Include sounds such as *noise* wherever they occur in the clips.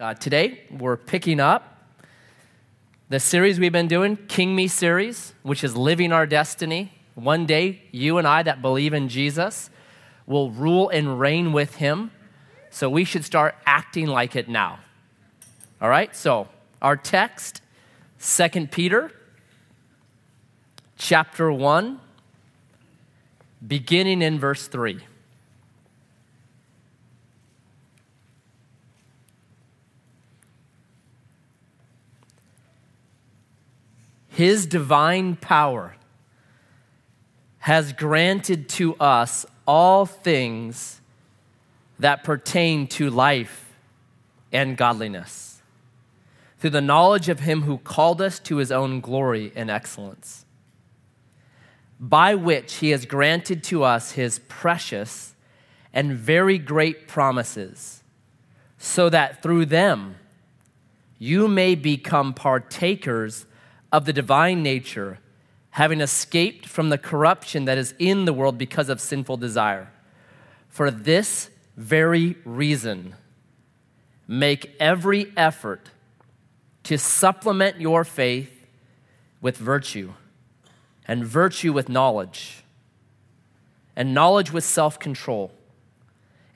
Uh, today, we're picking up the series we've been doing, King Me series, which is living our destiny. One day, you and I that believe in Jesus will rule and reign with him. So we should start acting like it now. All right? So, our text, 2 Peter chapter 1, beginning in verse 3. His divine power has granted to us all things that pertain to life and godliness through the knowledge of Him who called us to His own glory and excellence, by which He has granted to us His precious and very great promises, so that through them you may become partakers of the divine nature, having escaped from the corruption that is in the world because of sinful desire. For this very reason, make every effort to supplement your faith with virtue, and virtue with knowledge, and knowledge with self control,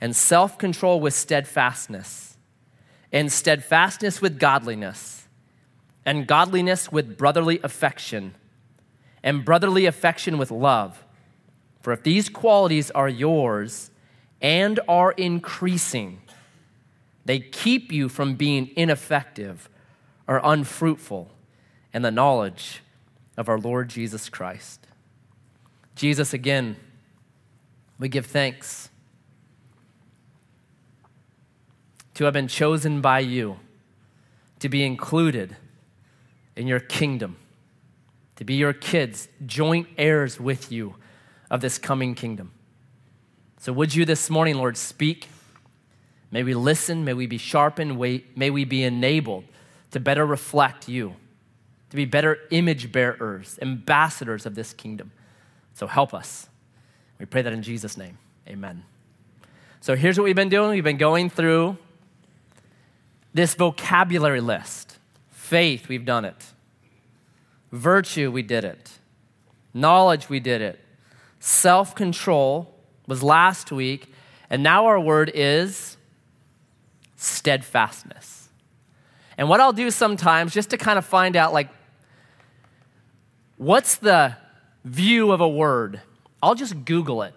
and self control with steadfastness, and steadfastness with godliness and godliness with brotherly affection, and brotherly affection with love. For if these qualities are yours and are increasing, they keep you from being ineffective or unfruitful in the knowledge of our Lord Jesus Christ. Jesus, again, we give thanks to have been chosen by you, to be included in your kingdom, to be your kids, joint heirs with you of this coming kingdom. So, would you this morning, Lord, speak? May we listen, may we be sharpened, may we be enabled to better reflect you, to be better image bearers, ambassadors of this kingdom. So, help us. We pray that in Jesus' name. Amen. So, here's what we've been doing we've been going through this vocabulary list Faith, we've done it. Virtue, we did it. Knowledge, we did it. Self control was last week. And now our word is steadfastness. And what I'll do sometimes, just to kind of find out, like, what's the view of a word, I'll just Google it.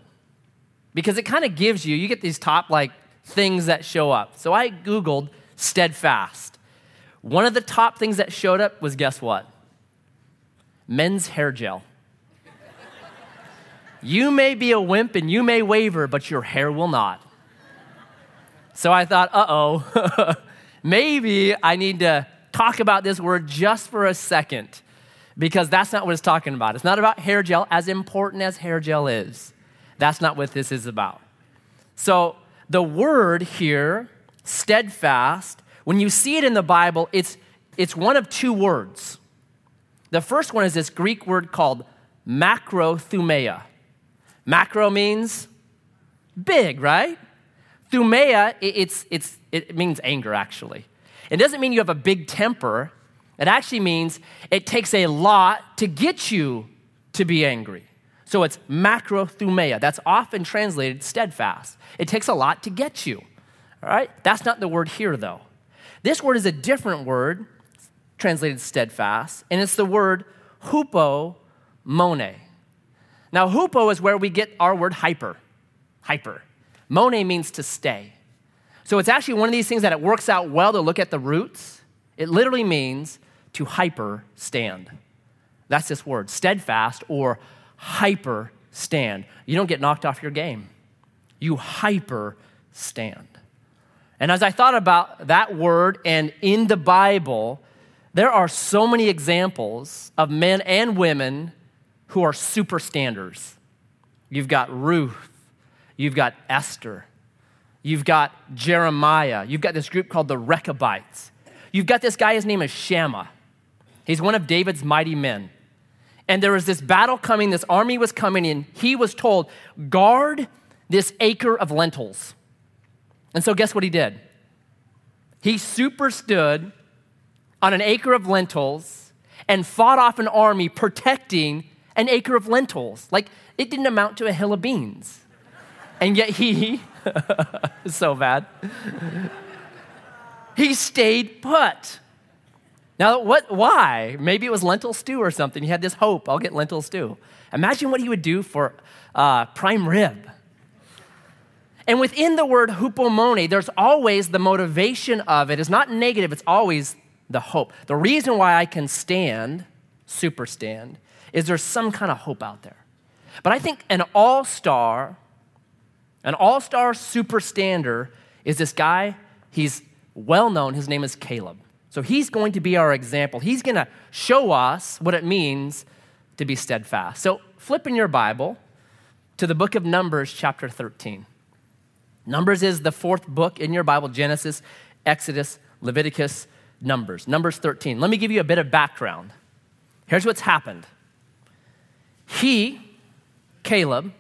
Because it kind of gives you, you get these top, like, things that show up. So I Googled steadfast. One of the top things that showed up was guess what? Men's hair gel. you may be a wimp and you may waver, but your hair will not. So I thought, uh oh, *laughs* maybe I need to talk about this word just for a second because that's not what it's talking about. It's not about hair gel, as important as hair gel is. That's not what this is about. So the word here, steadfast, when you see it in the Bible, it's, it's one of two words. The first one is this Greek word called macrothumia. Macro means big, right? Thumia, it's, it's, it means anger, actually. It doesn't mean you have a big temper. It actually means it takes a lot to get you to be angry. So it's macrothumia. That's often translated steadfast. It takes a lot to get you. All right? That's not the word here, though. This word is a different word, translated steadfast, and it's the word hupo mone. Now, hupo is where we get our word hyper. Hyper. Mone means to stay. So it's actually one of these things that it works out well to look at the roots. It literally means to hyper stand. That's this word, steadfast or hyper stand. You don't get knocked off your game, you hyper stand. And as I thought about that word and in the Bible, there are so many examples of men and women who are super standers. You've got Ruth, you've got Esther, you've got Jeremiah, you've got this group called the Rechabites. You've got this guy, his name is Shammah. He's one of David's mighty men. And there was this battle coming, this army was coming in. He was told, guard this acre of lentils. And so, guess what he did? he superstood on an acre of lentils and fought off an army protecting an acre of lentils. Like, it didn't amount to a hill of beans. And yet he, *laughs* so bad, he stayed put. Now, what, why? Maybe it was lentil stew or something. He had this hope I'll get lentil stew. Imagine what he would do for uh, prime rib. And within the word hupomone, there's always the motivation of it. It's not negative, it's always the hope. The reason why I can stand, super stand, is there's some kind of hope out there. But I think an all star, an all star super stander is this guy. He's well known. His name is Caleb. So he's going to be our example. He's going to show us what it means to be steadfast. So flip in your Bible to the book of Numbers, chapter 13. Numbers is the fourth book in your Bible Genesis, Exodus, Leviticus, Numbers. Numbers 13. Let me give you a bit of background. Here's what's happened. He, Caleb,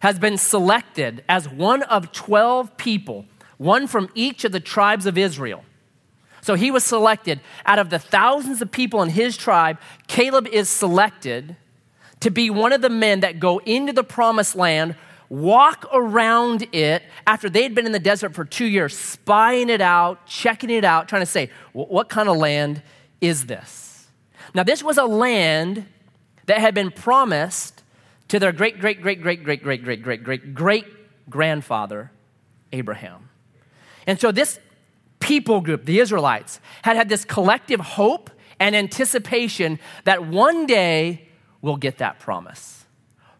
has been selected as one of 12 people, one from each of the tribes of Israel. So he was selected out of the thousands of people in his tribe. Caleb is selected to be one of the men that go into the promised land walk around it after they'd been in the desert for two years, spying it out, checking it out, trying to say, what kind of land is this? Now, this was a land that had been promised to their great, great, great, great, great, great, great, great, great, great grandfather, Abraham. And so, this people group, the Israelites, had had this collective hope and anticipation that one day we'll get that promise.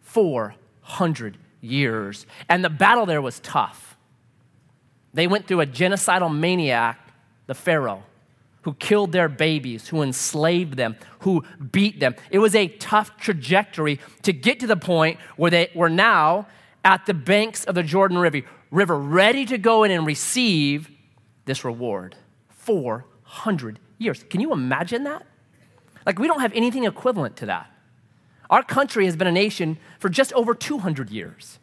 400 years. And the battle there was tough. They went through a genocidal maniac, the Pharaoh, who killed their babies, who enslaved them, who beat them. It was a tough trajectory to get to the point where they were now at the banks of the Jordan River, river ready to go in and receive this reward. 400 years. Can you imagine that? Like, we don't have anything equivalent to that. Our country has been a nation for just over 200 years.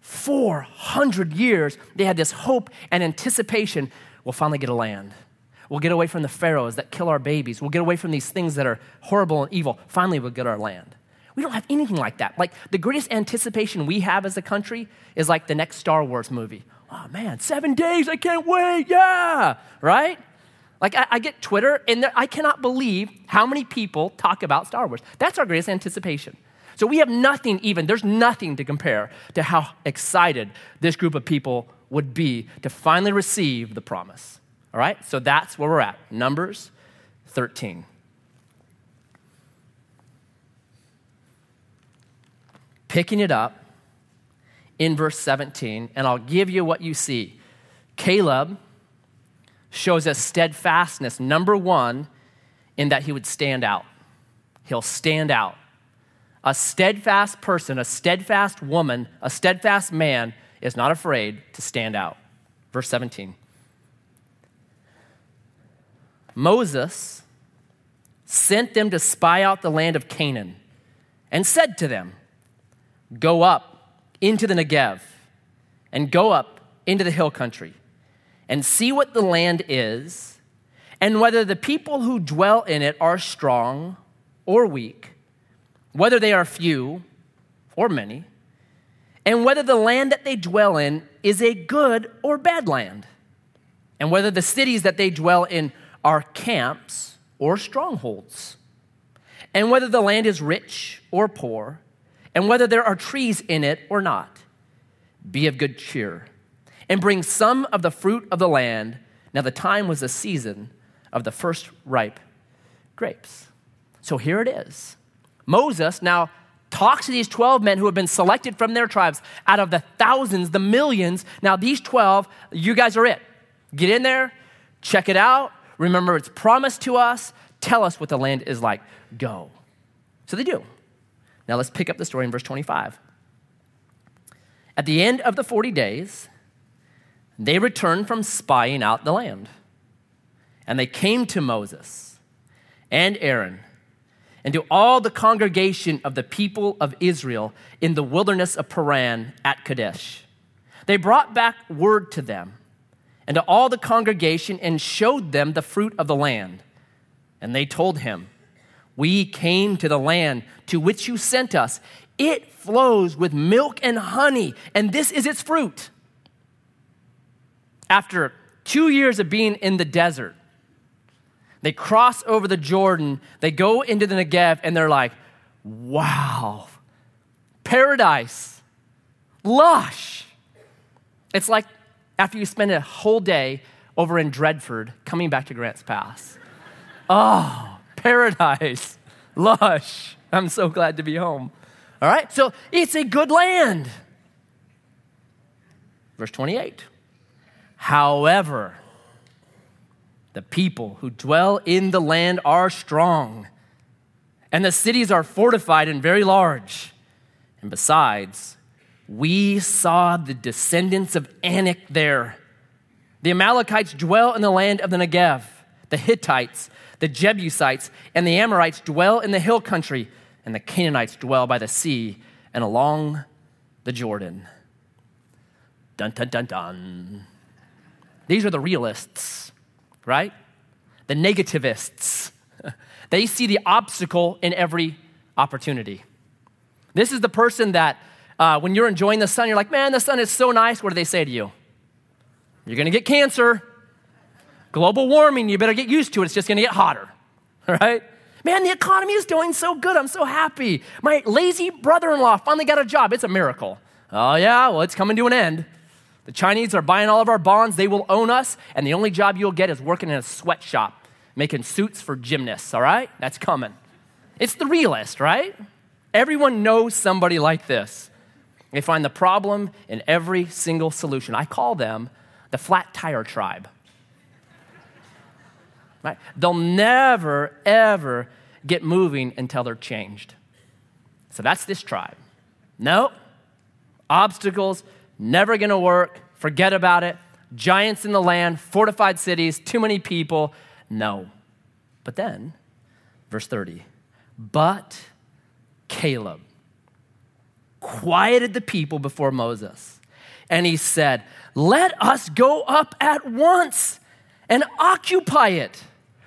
400 years, they had this hope and anticipation we'll finally get a land. We'll get away from the pharaohs that kill our babies. We'll get away from these things that are horrible and evil. Finally, we'll get our land. We don't have anything like that. Like, the greatest anticipation we have as a country is like the next Star Wars movie. Oh man, seven days, I can't wait, yeah, right? Like, I, I get Twitter, and there, I cannot believe how many people talk about Star Wars. That's our greatest anticipation. So we have nothing even, there's nothing to compare to how excited this group of people would be to finally receive the promise. All right? So that's where we're at. Numbers 13. Picking it up in verse 17, and I'll give you what you see. Caleb shows us steadfastness, number one, in that he would stand out. He'll stand out. A steadfast person, a steadfast woman, a steadfast man is not afraid to stand out. Verse 17. Moses sent them to spy out the land of Canaan and said to them, Go up into the Negev and go up into the hill country and see what the land is, and whether the people who dwell in it are strong or weak, whether they are few or many, and whether the land that they dwell in is a good or bad land, and whether the cities that they dwell in are camps or strongholds, and whether the land is rich or poor, and whether there are trees in it or not. Be of good cheer and bring some of the fruit of the land. Now, the time was the season of the first ripe grapes. So here it is. Moses now talks to these 12 men who have been selected from their tribes out of the thousands, the millions. Now, these 12, you guys are it. Get in there, check it out. Remember, it's promised to us. Tell us what the land is like. Go. So they do. Now, let's pick up the story in verse 25. At the end of the 40 days, they returned from spying out the land. And they came to Moses and Aaron and to all the congregation of the people of Israel in the wilderness of Paran at Kadesh. They brought back word to them and to all the congregation and showed them the fruit of the land. And they told him, We came to the land to which you sent us. It flows with milk and honey, and this is its fruit. After two years of being in the desert, they cross over the Jordan, they go into the Negev, and they're like, wow, paradise, lush. It's like after you spend a whole day over in Dreadford coming back to Grants Pass. Oh, paradise, lush. I'm so glad to be home. All right, so it's a good land. Verse 28. However, the people who dwell in the land are strong, and the cities are fortified and very large. And besides, we saw the descendants of Anak there. The Amalekites dwell in the land of the Negev. The Hittites, the Jebusites, and the Amorites dwell in the hill country, and the Canaanites dwell by the sea and along the Jordan. Dun dun dun dun. These are the realists right? The negativists. *laughs* they see the obstacle in every opportunity. This is the person that, uh, when you're enjoying the sun, you're like, man, the sun is so nice. What do they say to you? You're to get cancer. Global warming, you better get used to it. It's just to get hotter, *laughs* right? Man, the economy is doing so good. I'm so happy. My lazy brother in law finally got a job. It's a miracle. Oh, yeah, well, it's coming to an end. The Chinese are buying all of our bonds. They will own us. And the only job you'll get is working in a sweatshop, making suits for gymnasts, all right? That's coming. It's the realist, right? Everyone knows somebody like this. They find the problem in every single solution. I call them the flat tire tribe. Right? They'll never, ever get moving until they're changed. So that's this tribe. No, obstacles, never gonna work, forget about it. Giants in the land, fortified cities, too many people. No. But then, verse 30, but Caleb quieted the people before Moses. And he said, Let us go up at once and occupy it,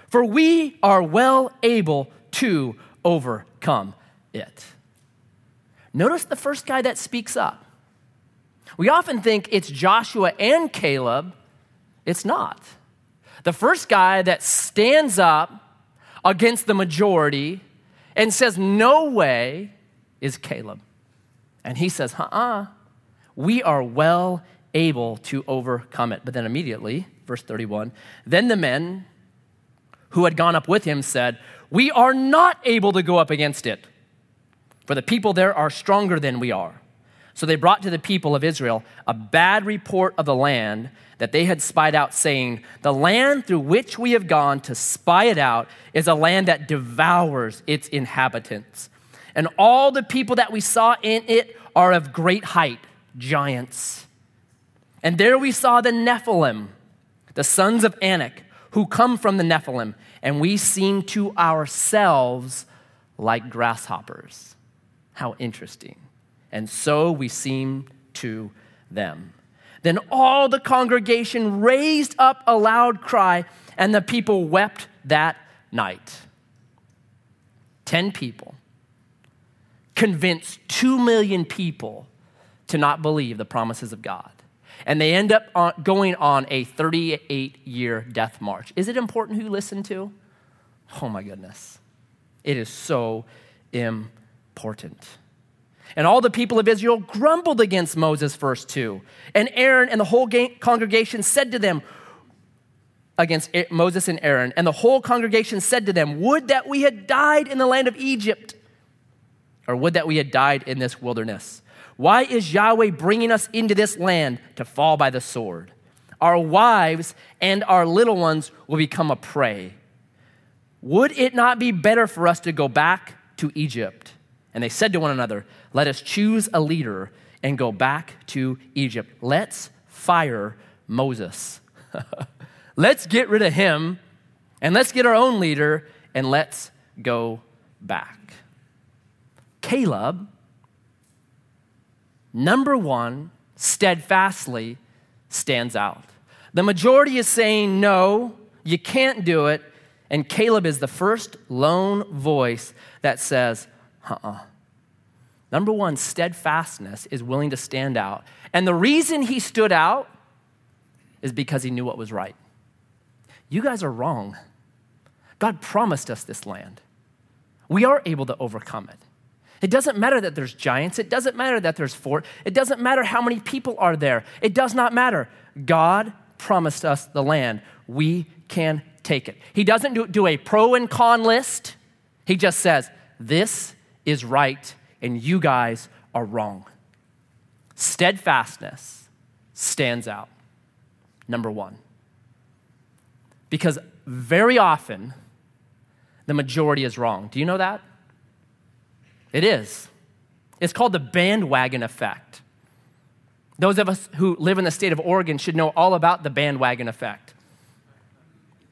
for we are well able to overcome it. Notice the first guy that speaks up. We often think it's Joshua and Caleb. It's not. The first guy that stands up against the majority and says, No way, is Caleb. And he says, Uh uh, we are well able to overcome it. But then immediately, verse 31, then the men who had gone up with him said, We are not able to go up against it, for the people there are stronger than we are. So they brought to the people of Israel a bad report of the land that they had spied out, saying, The land through which we have gone to spy it out is a land that devours its inhabitants. And all the people that we saw in it are of great height, giants. And there we saw the Nephilim, the sons of Anak, who come from the Nephilim, and we seem to ourselves like grasshoppers. How interesting and so we seem to them. Then all the congregation raised up a loud cry, and the people wept that night. Ten people convinced two million people to not believe the promises of God. And they end up going on a 38 year death march. Is it important who you listen to? Oh my goodness. It is so important. And all the people of Israel grumbled against Moses, verse 2. And Aaron and the whole congregation said to them, against Moses and Aaron, and the whole congregation said to them, Would that we had died in the land of Egypt, or would that we had died in this wilderness. Why is Yahweh bringing us into this land to fall by the sword? Our wives and our little ones will become a prey. Would it not be better for us to go back to Egypt? And they said to one another, Let us choose a leader and go back to Egypt. Let's fire Moses. *laughs* let's get rid of him and let's get our own leader and let's go back. Caleb, number one, steadfastly stands out. The majority is saying, no, you can't do it. And Caleb is the first lone voice that says, uh uh Number one, steadfastness is willing to stand out. And the reason he stood out is because he knew what was right. You guys are wrong. God promised us this land. We are able to overcome it. It doesn't matter that there's giants. It doesn't matter that there's fort. It doesn't matter how many people are there. It does not matter. God promised us the land. We can take it. He doesn't do, do a pro and con list. He just says, This is right, and you guys are wrong. Steadfastness stands out. Number one. Because very often, the majority is wrong. Do you know that? It is. It's called the bandwagon effect. Those of us who live in the state of Oregon should know all about the bandwagon effect.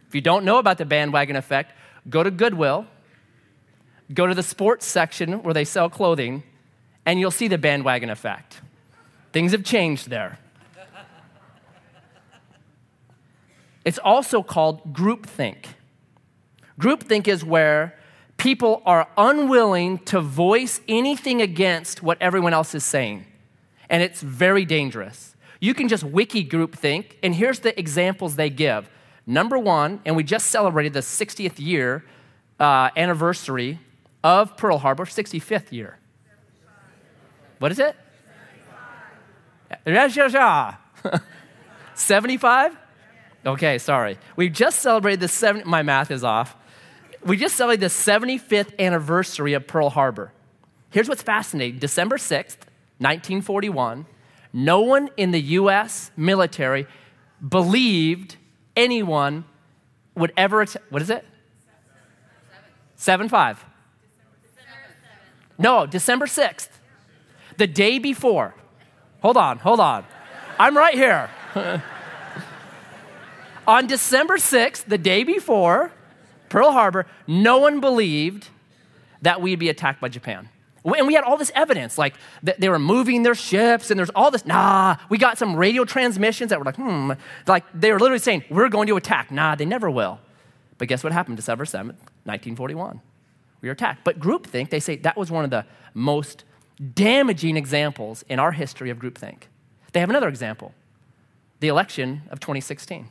If you don't know about the bandwagon effect, go to Goodwill, go to the sports section where they sell clothing, and you'll see the bandwagon effect. Things have changed there. It's also called groupthink. Groupthink is where people are unwilling to voice anything against what everyone else is saying. And it's very dangerous. You can just wiki groupthink, and here's the examples they give. Number one, and we just celebrated the 60th year uh, anniversary of Pearl Harbor, 65th year. What is it? 75? Okay, sorry. We just celebrated the 70, my math is off. We just celebrated the 75th anniversary of Pearl Harbor. Here's what's fascinating December 6th, 1941, no one in the US military believed anyone would ever, what is it? 7 5. No, December 6th, the day before. Hold on, hold on. I'm right here. *laughs* On December 6th, the day before Pearl Harbor, no one believed that we'd be attacked by Japan. And we had all this evidence, like they were moving their ships, and there's all this. Nah, we got some radio transmissions that were like, hmm, like they were literally saying, we're going to attack. Nah, they never will. But guess what happened December 7th, 1941? We were attacked. But groupthink, they say that was one of the most damaging examples in our history of groupthink. They have another example the election of 2016.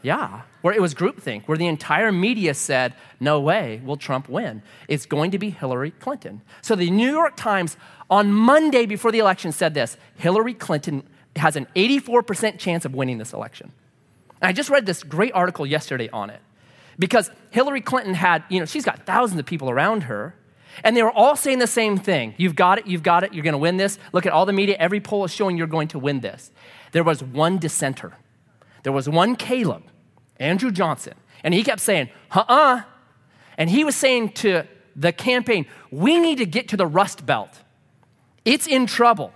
Yeah, where it was groupthink, where the entire media said, no way will Trump win. It's going to be Hillary Clinton. So the New York Times on Monday before the election said this Hillary Clinton has an 84% chance of winning this election. And I just read this great article yesterday on it because Hillary Clinton had, you know, she's got thousands of people around her. And they were all saying the same thing. You've got it, you've got it, you're gonna win this. Look at all the media, every poll is showing you're going to win this. There was one dissenter. There was one Caleb Andrew Johnson. And he kept saying, uh uh-uh. uh. And he was saying to the campaign, we need to get to the Rust Belt. It's in trouble.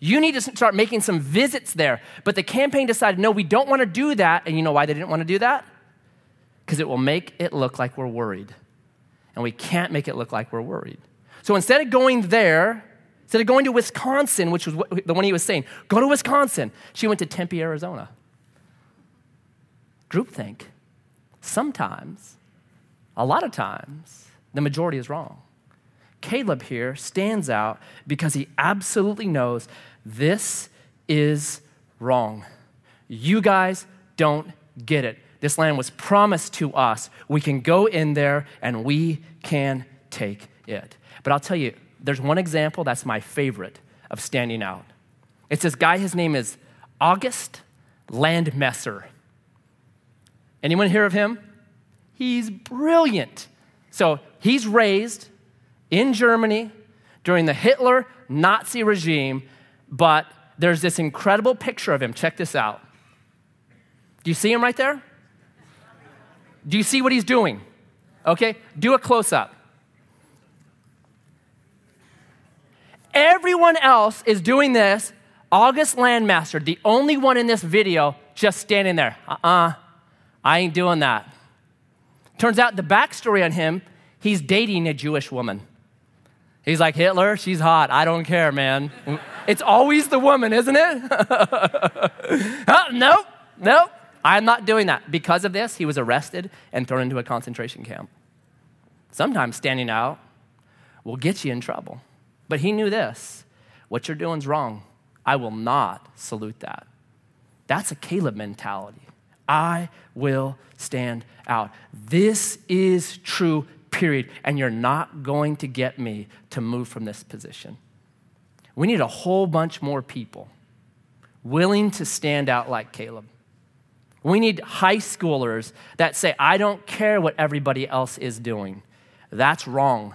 You need to start making some visits there. But the campaign decided, no, we don't want to do that. And you know why they didn't want to do that? Because it will make it look like we're worried. And we can't make it look like we're worried. So instead of going there, instead of going to Wisconsin, which was the one he was saying, go to Wisconsin, she went to Tempe, Arizona groupthink. Sometimes, a lot of times, the majority is wrong. Caleb here stands out because he absolutely knows this is wrong. You guys don't get it. This land was promised to us. We can go in there and we can take it. But I'll tell you, there's one example that's my favorite of standing out. It's this guy, his name is August Landmesser. Anyone hear of him? He's brilliant. So he's raised in Germany during the Hitler Nazi regime, but there's this incredible picture of him. Check this out. Do you see him right there? Do you see what he's doing? Okay, do a close up. Everyone else is doing this. August Landmesser, the only one in this video, just standing there. Uh uh-uh. uh I ain't doing that. Turns out the backstory on him, he's dating a Jewish woman. He's like, Hitler, she's hot. I don't care, man. *laughs* It's always the woman, isn't it? *laughs* oh, nope. nope, I'm not doing that. Because of this, he was arrested and thrown into a concentration camp. Sometimes standing out will get you in trouble. But he knew this what you're doing is wrong. I will not salute that. That's a Caleb mentality. I will stand out. This is true, period. And you're not going to get me to move from this position. We need a whole bunch more people willing to stand out like Caleb. We need high schoolers that say, I don't care what everybody else is doing. That's wrong.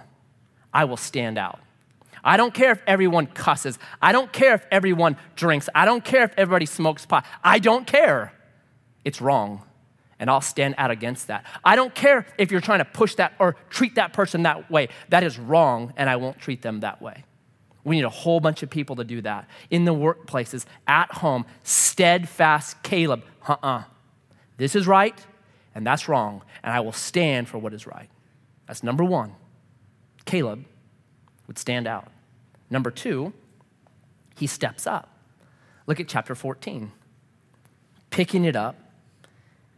I will stand out. I don't care if everyone cusses. I don't care if everyone drinks. I don't care if everybody smokes pot. I don't care. It's wrong. And I'll stand out against that. I don't care if you're trying to push that or treat that person that way. That is wrong, and I won't treat them that way. We need a whole bunch of people to do that in the workplaces, at home, steadfast Caleb. Uh uh-uh. uh This is right, and that's wrong, and I will stand for what is right. That's number one. Caleb would stand out. Number two, he steps up. Look at chapter 14, picking it up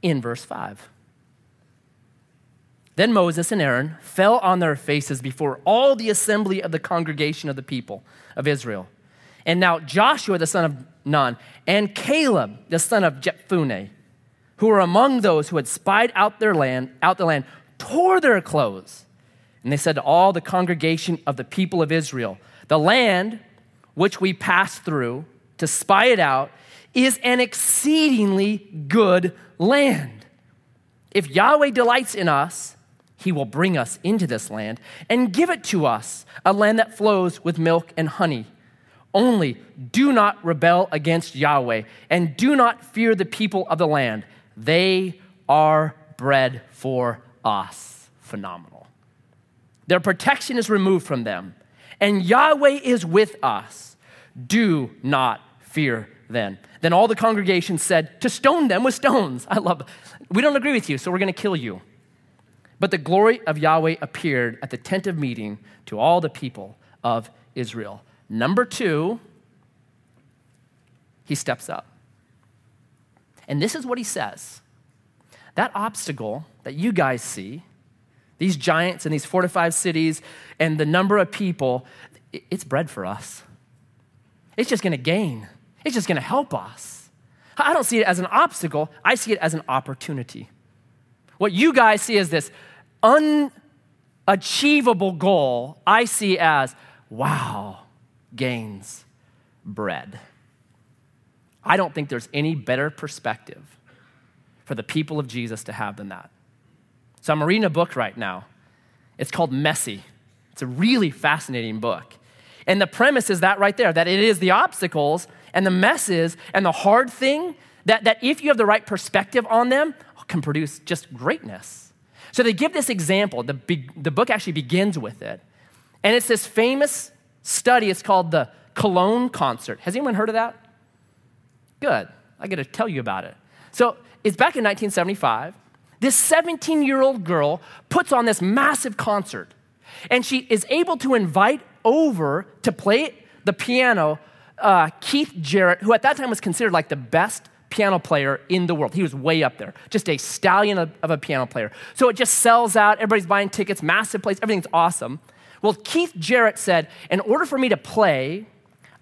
in verse 5. Then Moses and Aaron fell on their faces before all the assembly of the congregation of the people of Israel. And now Joshua, the son of Nun, and Caleb, the son of Jephunneh, who were among those who had spied out their land, out the land, tore their clothes and they said to all the congregation of the people of Israel, The land which we passed through to spy it out is an exceedingly good land. If Yahweh delights in us, he will bring us into this land and give it to us, a land that flows with milk and honey. Only do not rebel against Yahweh and do not fear the people of the land. They are bread for us. Phenomenal. Their protection is removed from them. And Yahweh is with us. Do not fear then. Then all the congregation said, To stone them with stones. I love. We don't agree with you, so we're going to kill you. But the glory of Yahweh appeared at the tent of meeting to all the people of Israel. Number two, he steps up. And this is what he says that obstacle that you guys see, these giants and these fortified cities and the number of people, it's bread for us. It's just to gain, it's just to help us. I don't see it as an obstacle, I see it as an opportunity. What you guys see as this unachievable goal, I see as wow, gains bread. I don't think there's any better perspective for the people of Jesus to have than that. So I'm reading a book right now. It's called Messy. It's a really fascinating book. And the premise is that right there, that it is the obstacles and the messes and the hard thing that, that if you have the right perspective on them, can produce just greatness. So they give this example. The, the book actually begins with it. And it's this famous study. It's called the Cologne Concert. Has anyone heard of that? Good. I got to tell you about it. So it's back in 1975. This 17 year old girl puts on this massive concert, and she is able to invite over to play the piano uh, Keith Jarrett, who at that time was considered like the best piano player in the world. He was way up there, just a stallion of, of, a piano player. So it just sells out, everybody's buying tickets, massive place, everything's awesome. Well, Keith Jarrett said, in order for me to play,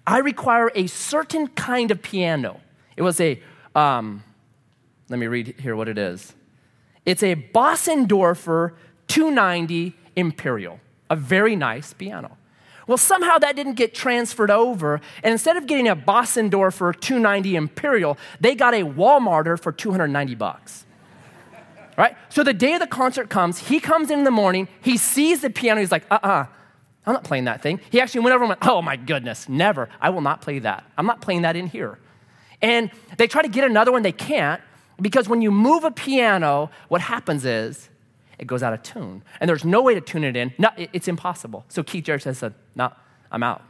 I require a certain kind of piano. It was a, um, let me read here what it is. It's a Bösendorfer 290 Imperial, a very nice piano. Well, somehow that didn't get transferred over, and instead of getting a Bösendorfer 290 Imperial, they got a Walmarter for 290 bucks. Right? So the day of the concert comes, he comes in, the morning, he sees the piano, he's like, uh uh-uh, uh, I'm not playing that thing. He actually went over and went, oh my goodness, never. I will not play that. I'm not playing that in here. And they try to get another one, they can't. Because when you move a piano, what happens is it goes out of tune. And there's no way to tune it in. No, it's impossible. So Keith Jarrett says, No, I'm out.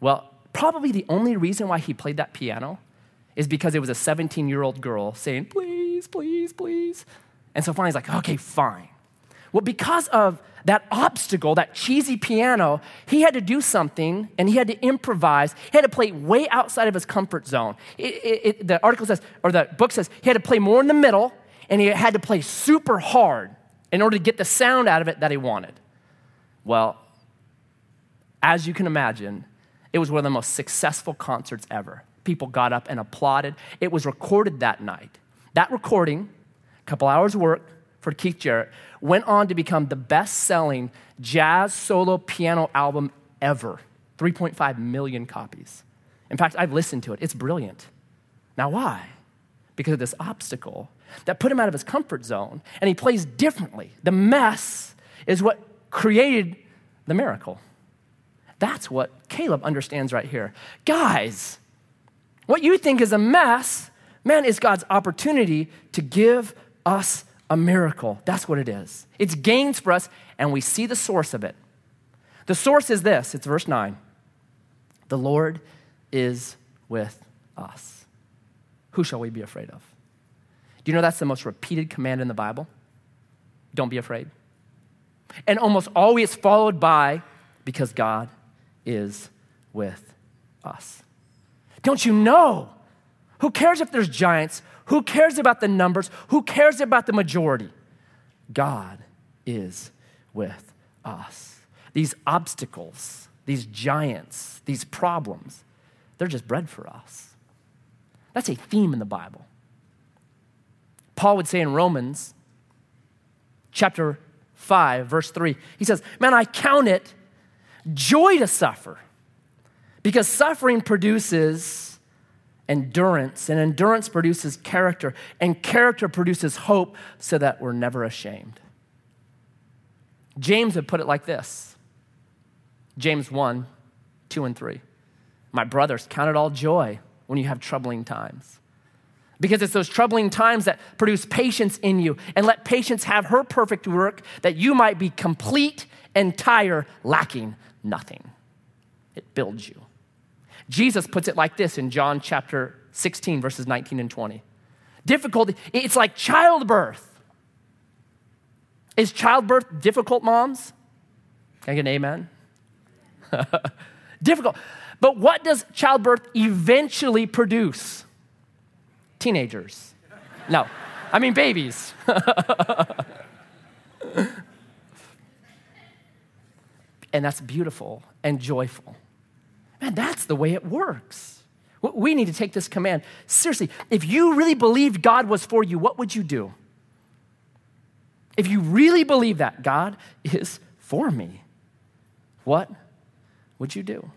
Well, probably the only reason why he played that piano is because it was a 17 year old girl saying, Please, please, please. And so finally he's like, Okay, fine. Well, because of that obstacle, that cheesy piano, he had to do something and he had to improvise. He had to play way outside of his comfort zone. It, it, it, the article says, or the book says, he had to play more in the middle and he had to play super hard in order to get the sound out of it that he wanted. Well, as you can imagine, it was one of the most successful concerts ever. People got up and applauded. It was recorded that night. That recording, a couple hours work for Keith Jarrett, went on to become the best selling jazz solo piano album ever 3.5 million copies. In fact, I've listened to it, it's brilliant. Now, why? Because of this obstacle that put him out of his comfort zone, and he plays differently. The mess is what created the miracle. That's what Caleb understands right here. Guys, what you think is a mess, man, is God's opportunity to give us a miracle. That's what it is. It's gains for us, and we see the source of it. The source is this it's verse 9. The Lord is with us. Who shall we be afraid of? Do you know that's the most repeated command in the Bible? Don't be afraid. And almost always followed by, because God is with us. Don't you know? Who cares if there's giants? Who cares about the numbers? Who cares about the majority? God is with us. These obstacles, these giants, these problems, they're just bread for us. That's a theme in the Bible. Paul would say in Romans chapter 5, verse 3, he says, Man, I count it joy to suffer because suffering produces endurance, and endurance produces character, and character produces hope so that we're never ashamed. James would put it like this James 1, 2, and 3. My brothers, count it all joy when you have troubling times. Because it's those troubling times that produce patience in you, and let patience have her perfect work that you might be complete, entire, lacking nothing. It builds you. Jesus puts it like this in John chapter 16, verses 19 and 20. Difficulty, it's like childbirth. Is childbirth difficult, moms? Can I get an amen? *laughs* difficult. But what does childbirth eventually produce? Teenagers. No, I mean babies. *laughs* and that's beautiful and joyful. Man, that's the way it works. We need to take this command seriously. If you really believed God was for you, what would you do? If you really believe that God is for me, what would you do?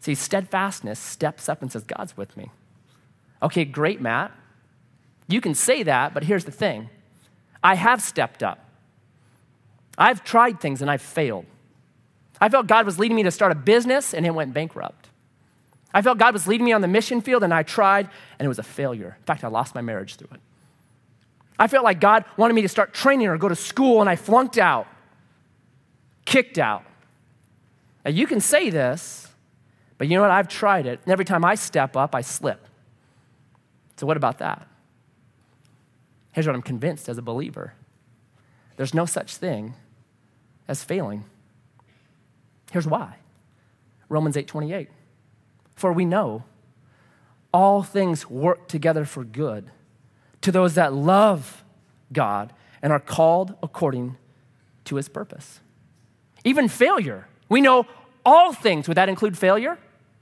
See, steadfastness steps up and says, God's with me. Okay, great, Matt. You can say that, but here's the thing I have stepped up. I've tried things and I've failed. I felt God was leading me to start a business and it went bankrupt. I felt God was leading me on the mission field and I tried and it was a failure. In fact, I lost my marriage through it. I felt like God wanted me to start training or go to school and I flunked out, kicked out. Now, you can say this, but you know what? I've tried it. And every time I step up, I slip. So, what about that? Here's what I'm convinced as a believer there's no such thing as failing. Here's why. Romans 8:28. For we know all things work together for good to those that love God and are called according to his purpose. Even failure. We know all things. Would that include failure?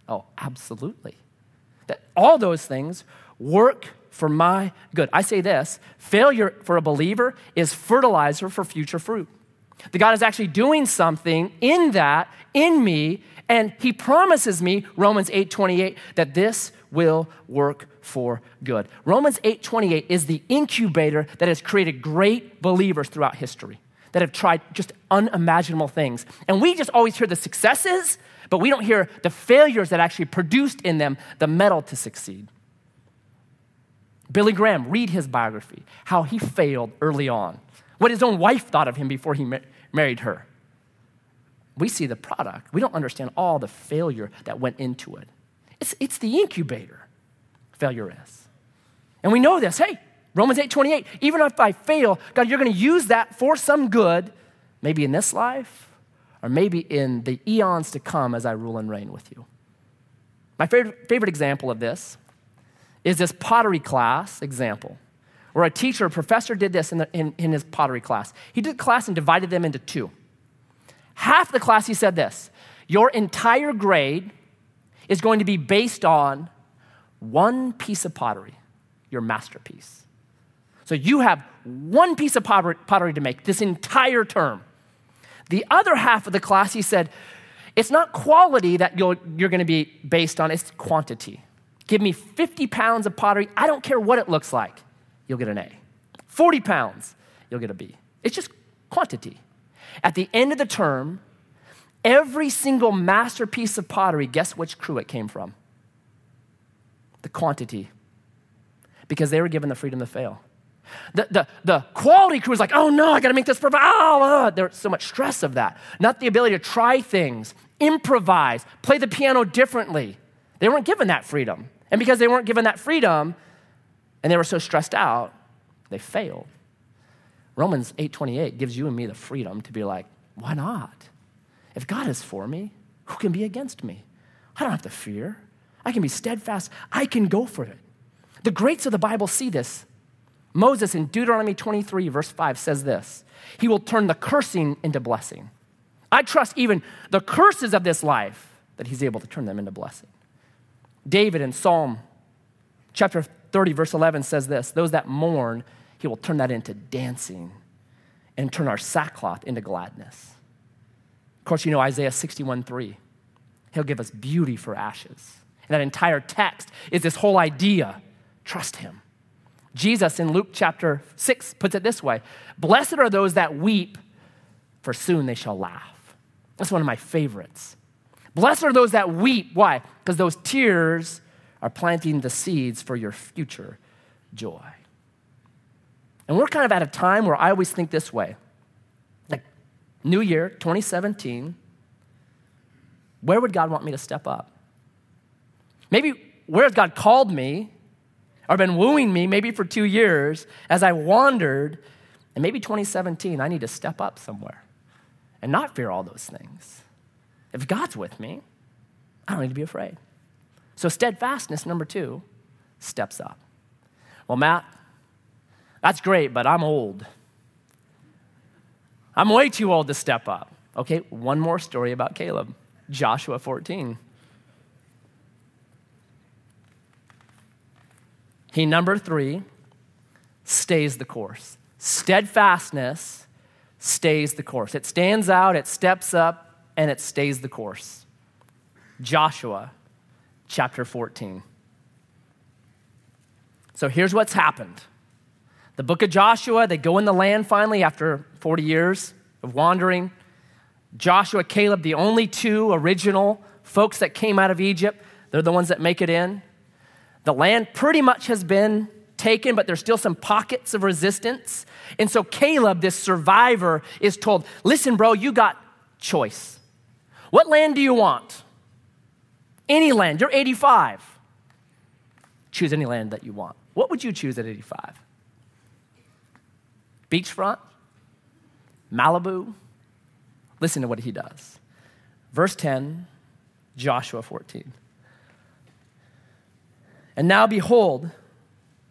Oh, absolutely. That all those things work for my good. I say this failure for a believer is fertilizer for future fruit. That God is actually doing something in that, in me, and He promises me, Romans 8 28, that this will work for good. Romans 8 28 is the incubator that has created great believers throughout history that have tried just unimaginable things. And we just always hear the successes, but we don't hear the failures that actually produced in them the metal to succeed. Billy Graham, read his biography, how he failed early on what his own wife thought of him before he ma- married her. We see the product. We don't understand all the failure that went into it. It's, it's the incubator, failure is. And we know this. Hey, Romans 8 28, even if I fail, God, you're going to use that for some good, maybe in this life or maybe in the eons to come as I rule and reign with you. My favorite, favorite example of this is this pottery class example, where a teacher, a professor did this in, the, in, in his pottery class. He did class and divided them into two. Half the class, he said this Your entire grade is going to be based on one piece of pottery, your masterpiece. So you have one piece of pottery to make this entire term. The other half of the class, he said, it's not quality that you are going to be based on, it's quantity. Give me 50 pounds of pottery, I don't care what it looks like, you'll get an A. 40 pounds, you'll get a B. It's just quantity. At the end of the term, every single masterpiece of pottery, guess which crew it came from? The quantity. Because they were given the freedom to fail. The, the, the quality crew is like, oh no, I gotta make this perfect. Oh, oh, oh, there's so much stress of that. Not the ability to try things, improvise, play the piano differently. They weren't given that freedom. And because they weren't given that freedom and they were so stressed out, they failed. Romans 8:28 gives you and me the freedom to be like, why not? If God is for me, who can be against me? I don't have to fear. I can be steadfast. I can go for it. The greats of the Bible see this Moses in Deuteronomy 23, verse 5 says this He will turn the cursing into blessing. I trust even the curses of this life that he's able to turn them into blessing. David in Psalm chapter 30, verse 11 says this Those that mourn, he will turn that into dancing and turn our sackcloth into gladness. Of course, you know Isaiah 61, 3. He'll give us beauty for ashes. And that entire text is this whole idea trust him. Jesus in Luke chapter 6 puts it this way Blessed are those that weep, for soon they shall laugh. That's one of my favorites. Blessed are those that weep. Why? Because those tears are planting the seeds for your future joy. And we're kind of at a time where I always think this way like, New Year, 2017, where would God want me to step up? Maybe where has God called me or been wooing me maybe for two years as I wandered. And maybe 2017, I need to step up somewhere and not fear all those things. If God's with me, I don't need to be afraid. So, steadfastness, number two, steps up. Well, Matt, that's great, but I'm old. I'm way too old to step up. Okay, one more story about Caleb Joshua 14. He, number three, stays the course. Steadfastness stays the course. It stands out, it steps up, and it stays the course. Joshua chapter 14. So here's what's happened. The book of Joshua, they go in the land finally after 40 years of wandering. Joshua, Caleb, the only two original folks that came out of Egypt, they're the ones that make it in. The land pretty much has been taken, but there's still some pockets of resistance. And so Caleb, this survivor, is told, Listen, bro, you got choice. What land do you want? Any land. You're 85. Choose any land that you want. What would you choose at 85? Beachfront? Malibu? Listen to what he does. Verse 10, Joshua 14. And now behold,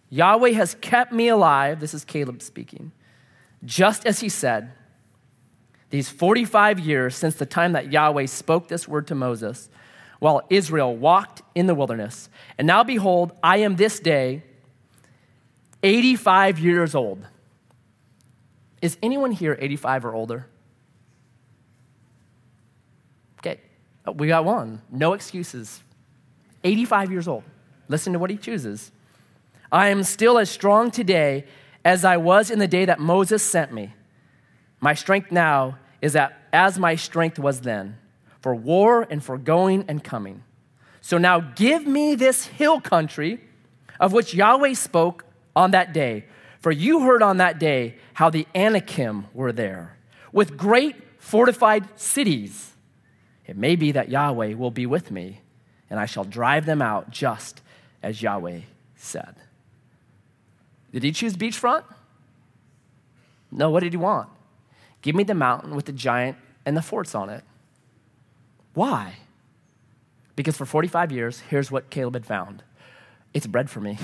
Yahweh has kept me alive. This is Caleb speaking. Just as he said, these 45 years since the time that Yahweh spoke this word to Moses, while Israel walked in the wilderness. And now behold, I am this day 85 years old. Is anyone here 85 or older? Okay, uh, we got one. No excuses. 85 years old. Listen to what he chooses. I am still as strong today as I was in the day that Moses sent me. My strength now is that as my strength was then, for war and for going and coming. So now give me this hill country of which Yahweh spoke on that day. For you heard on that day how the Anakim were there, with great fortified cities. It may be that Yahweh will be with me, and I shall drive them out just as Yahweh said. Did he choose beachfront? No, what did he want? Give me the mountain with the giant and the forts on it. Why? Because for 45 years, here's what Caleb had found it's bread for me.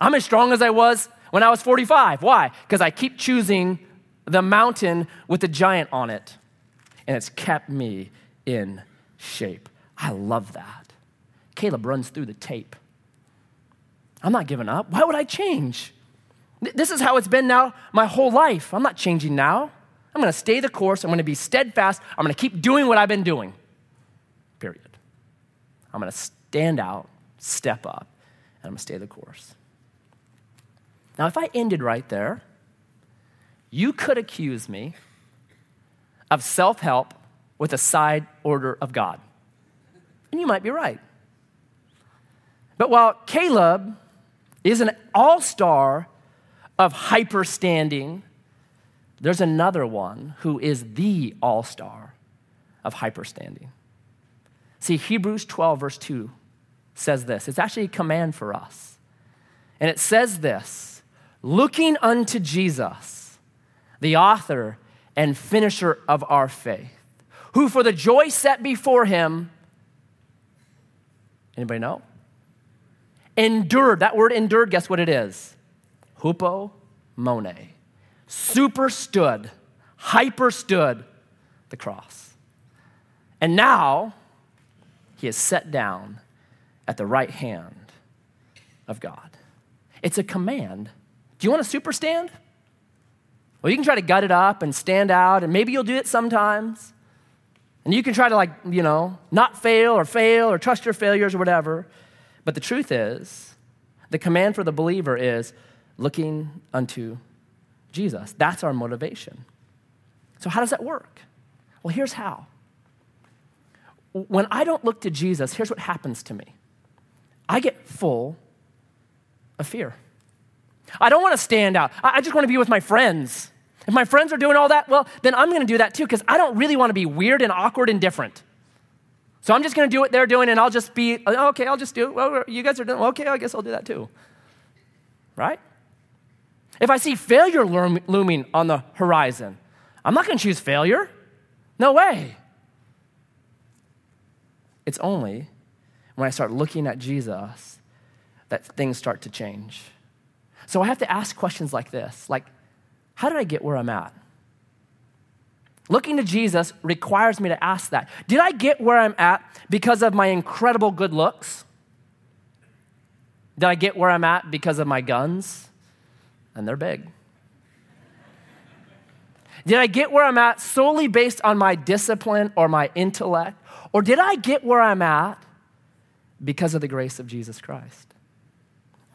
I'm as strong as I was when I was 45. Why? Because I keep choosing the mountain with the giant on it, and it's kept me in shape. I love that. Caleb runs through the tape. I'm not giving up. Why would I change? This is how it's been now my whole life. I'm not changing now. I'm going to stay the course. I'm going to be steadfast. I'm going to keep doing what I've been doing. Period. I'm going to stand out, step up, and I'm going to stay the course. Now, if I ended right there, you could accuse me of self help with a side order of God. And you might be right. But while Caleb is an all star of hyper standing, there's another one who is the all star of hyper standing. See, Hebrews 12, verse 2 says this. It's actually a command for us. And it says this looking unto Jesus, the author and finisher of our faith, who for the joy set before him, anybody know? Endured. That word endured, guess what it is? Hupo mone. Super stood, hyper stood the cross. And now he is set down at the right hand of God. It's a command. Do you want to super stand? Well, you can try to gut it up and stand out, and maybe you'll do it sometimes. And you can try to, like, you know, not fail or fail or trust your failures or whatever. But the truth is, the command for the believer is looking unto Jesus. That's our motivation. So, how does that work? Well, here's how. When I don't look to Jesus, here's what happens to me I get full of fear. I don't want to stand out. I just want to be with my friends. If my friends are doing all that, well, then I'm going to do that too because I don't really want to be weird and awkward and different. So I'm just going to do what they're doing and I'll just be, oh, okay, I'll just do it. Well, you guys are doing, okay, I guess I'll do that too. Right? If I see failure looming on the horizon, I'm not going to choose failure. No way. It's only when I start looking at Jesus that things start to change. So I have to ask questions like this like, how did I get where I'm at? Looking to Jesus requires me to ask that. Did I get where I'm at because of my incredible good looks? Did I get where I'm at because of my guns? And they're big. Did I get where I'm at solely based on my discipline or my intellect? Or did I get where I'm at because of the grace of Jesus Christ?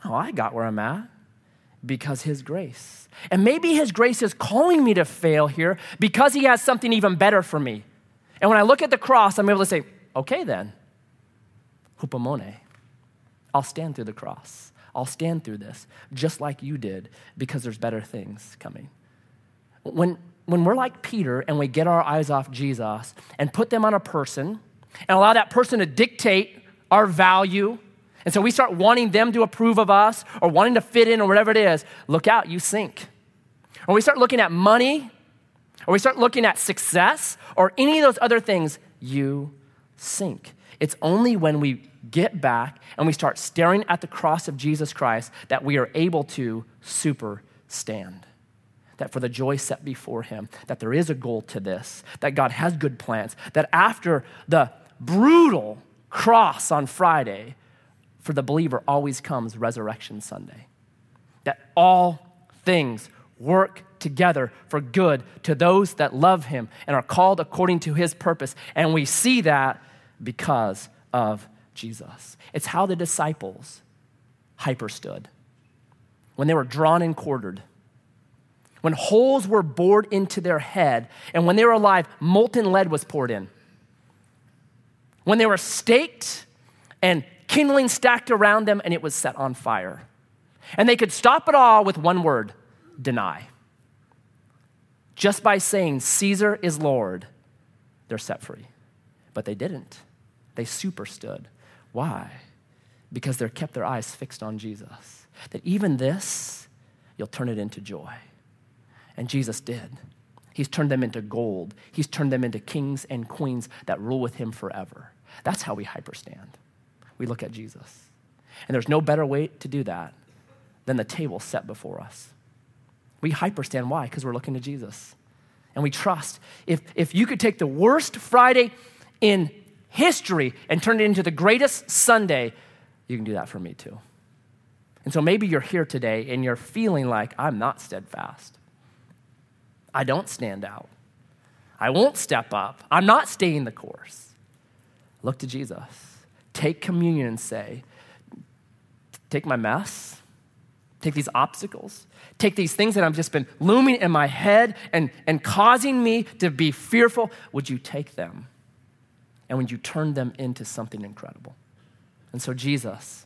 Oh, I got where I'm at because His grace. And maybe His grace is calling me to fail here because He has something even better for me. And when I look at the cross, I'm able to say, okay then, hupomone, I'll stand through the cross. I'll stand through this just like you did because there's better things coming. When, when we're like Peter and we get our eyes off Jesus and put them on a person and allow that person to dictate our value and so we start wanting them to approve of us or wanting to fit in or whatever it is. Look out, you sink. Or we start looking at money or we start looking at success or any of those other things, you sink. It's only when we get back and we start staring at the cross of Jesus Christ that we are able to super stand. That for the joy set before him, that there is a goal to this, that God has good plans, that after the brutal cross on Friday, for the believer always comes Resurrection Sunday. That all things work together for good to those that love him and are called according to his purpose. And we see that because of Jesus. It's how the disciples hyperstood when they were drawn and quartered. When holes were bored into their head, and when they were alive, molten lead was poured in. When they were staked and kindling stacked around them, and it was set on fire. And they could stop it all with one word deny. Just by saying, Caesar is Lord, they're set free. But they didn't. They superstood. Why? Because they kept their eyes fixed on Jesus. That even this you'll turn it into joy. And Jesus did. He's turned them into gold. He's turned them into kings and queens that rule with him forever. That's how we hyperstand. We look at Jesus. And there's no better way to do that than the table set before us. We hyperstand. Why? Because we're looking to Jesus. And we trust. If, if you could take the worst Friday in history and turn it into the greatest Sunday, you can do that for me too. And so maybe you're here today and you're feeling like, I'm not steadfast. I don't stand out. I won't step up. I'm not staying the course. Look to Jesus. Take communion and say, Take my mess, take these obstacles, take these things that I've just been looming in my head and, and causing me to be fearful. Would you take them? And would you turn them into something incredible? And so, Jesus,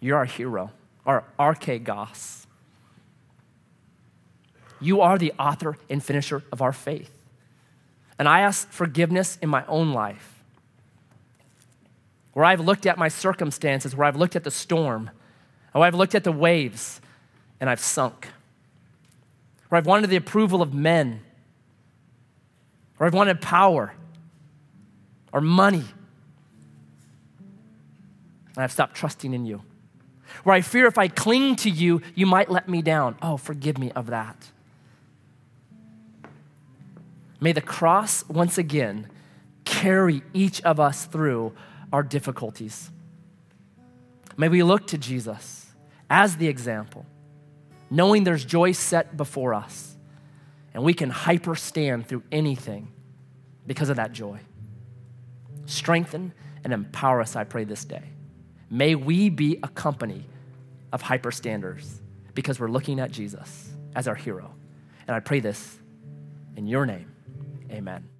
you're our hero, our archegos. You are the author and finisher of our faith. And I ask forgiveness in my own life, where I've looked at my circumstances, where I've looked at the storm, where I've looked at the waves, and I've sunk. Where I've wanted the approval of men, where I've wanted power or money. And I've stopped trusting in you. Where I fear if I cling to you, you might let me down. Oh, forgive me of that. May the cross once again carry each of us through our difficulties. May we look to Jesus as the example, knowing there's joy set before us, and we can hyper stand through anything because of that joy. Strengthen and empower us, I pray, this day. May we be a company of hyper standers because we're looking at Jesus as our hero. And I pray this in your name. Amen.